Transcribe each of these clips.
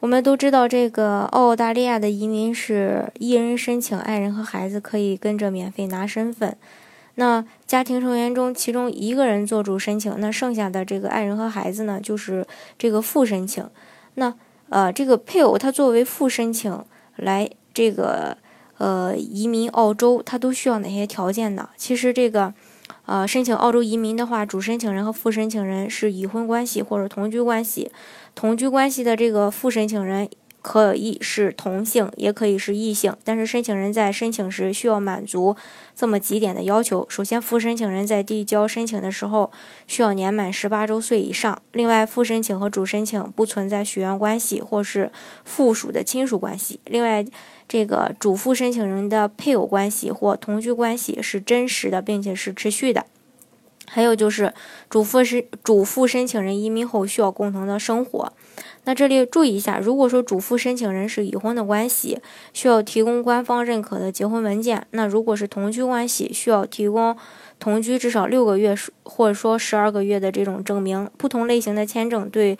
我们都知道，这个澳大利亚的移民是一人申请，爱人和孩子可以跟着免费拿身份。那家庭成员中其中一个人做主申请，那剩下的这个爱人和孩子呢，就是这个副申请。那呃，这个配偶他作为副申请来这个呃移民澳洲，他都需要哪些条件呢？其实这个。呃，申请澳洲移民的话，主申请人和副申请人是已婚关系或者同居关系。同居关系的这个副申请人可以是同性，也可以是异性。但是申请人在申请时需要满足这么几点的要求：首先，副申请人在递交申请的时候需要年满十八周岁以上；另外，副申请和主申请不存在血缘关系或是附属的亲属关系；另外。这个主副申请人的配偶关系或同居关系是真实的，并且是持续的。还有就是主副申主副申请人移民后需要共同的生活。那这里注意一下，如果说主副申请人是已婚的关系，需要提供官方认可的结婚文件；那如果是同居关系，需要提供同居至少六个月或者说十二个月的这种证明。不同类型的签证对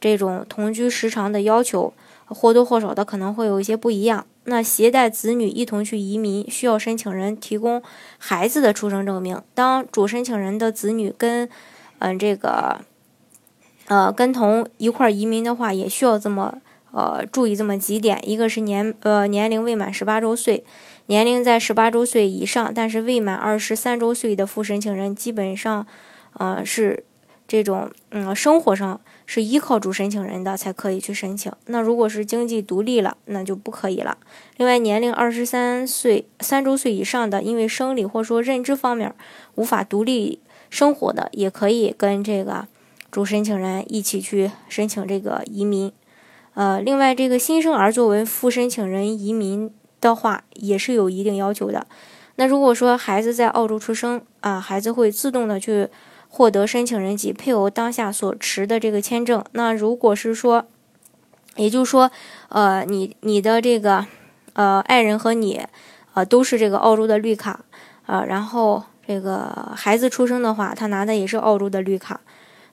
这种同居时长的要求或多或少的可能会有一些不一样。那携带子女一同去移民，需要申请人提供孩子的出生证明。当主申请人的子女跟，嗯，这个，呃，跟同一块移民的话，也需要这么，呃，注意这么几点：一个是年，呃，年龄未满十八周岁，年龄在十八周岁以上，但是未满二十三周岁的副申请人，基本上，呃，是这种，嗯，生活上。是依靠主申请人的才可以去申请。那如果是经济独立了，那就不可以了。另外，年龄二十三岁三周岁以上的，因为生理或说认知方面无法独立生活的，也可以跟这个主申请人一起去申请这个移民。呃，另外，这个新生儿作为副申请人移民的话，也是有一定要求的。那如果说孩子在澳洲出生啊，孩子会自动的去。获得申请人及配偶当下所持的这个签证。那如果是说，也就是说，呃，你你的这个呃爱人和你，呃都是这个澳洲的绿卡，啊，然后这个孩子出生的话，他拿的也是澳洲的绿卡。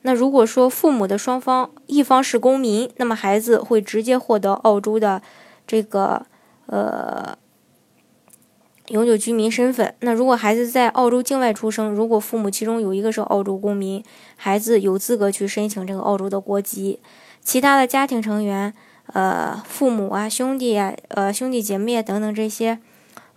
那如果说父母的双方一方是公民，那么孩子会直接获得澳洲的这个呃。永久居民身份。那如果孩子在澳洲境外出生，如果父母其中有一个是澳洲公民，孩子有资格去申请这个澳洲的国籍。其他的家庭成员，呃，父母啊、兄弟啊、呃兄弟姐妹等等这些，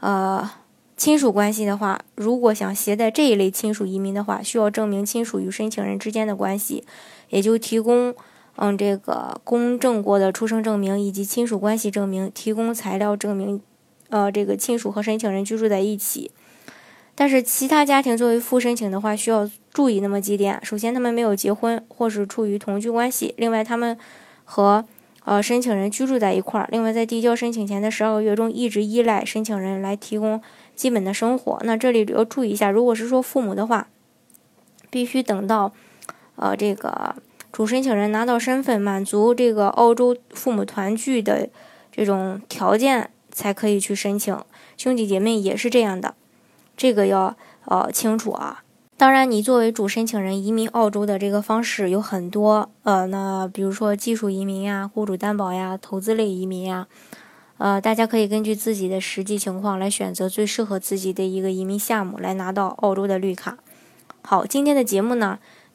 呃亲属关系的话，如果想携带这一类亲属移民的话，需要证明亲属与申请人之间的关系，也就提供嗯这个公证过的出生证明以及亲属关系证明，提供材料证明。呃，这个亲属和申请人居住在一起，但是其他家庭作为副申请的话，需要注意那么几点。首先，他们没有结婚或是处于同居关系；另外，他们和呃申请人居住在一块儿；另外，在递交申请前的十二个月中，一直依赖申请人来提供基本的生活。那这里要注意一下，如果是说父母的话，必须等到呃这个主申请人拿到身份，满足这个澳洲父母团聚的这种条件。才可以去申请，兄弟姐妹也是这样的，这个要呃清楚啊。当然，你作为主申请人移民澳洲的这个方式有很多，呃，那比如说技术移民呀、雇主担保呀、投资类移民呀，呃，大家可以根据自己的实际情况来选择最适合自己的一个移民项目，来拿到澳洲的绿卡。好，今天的节目呢。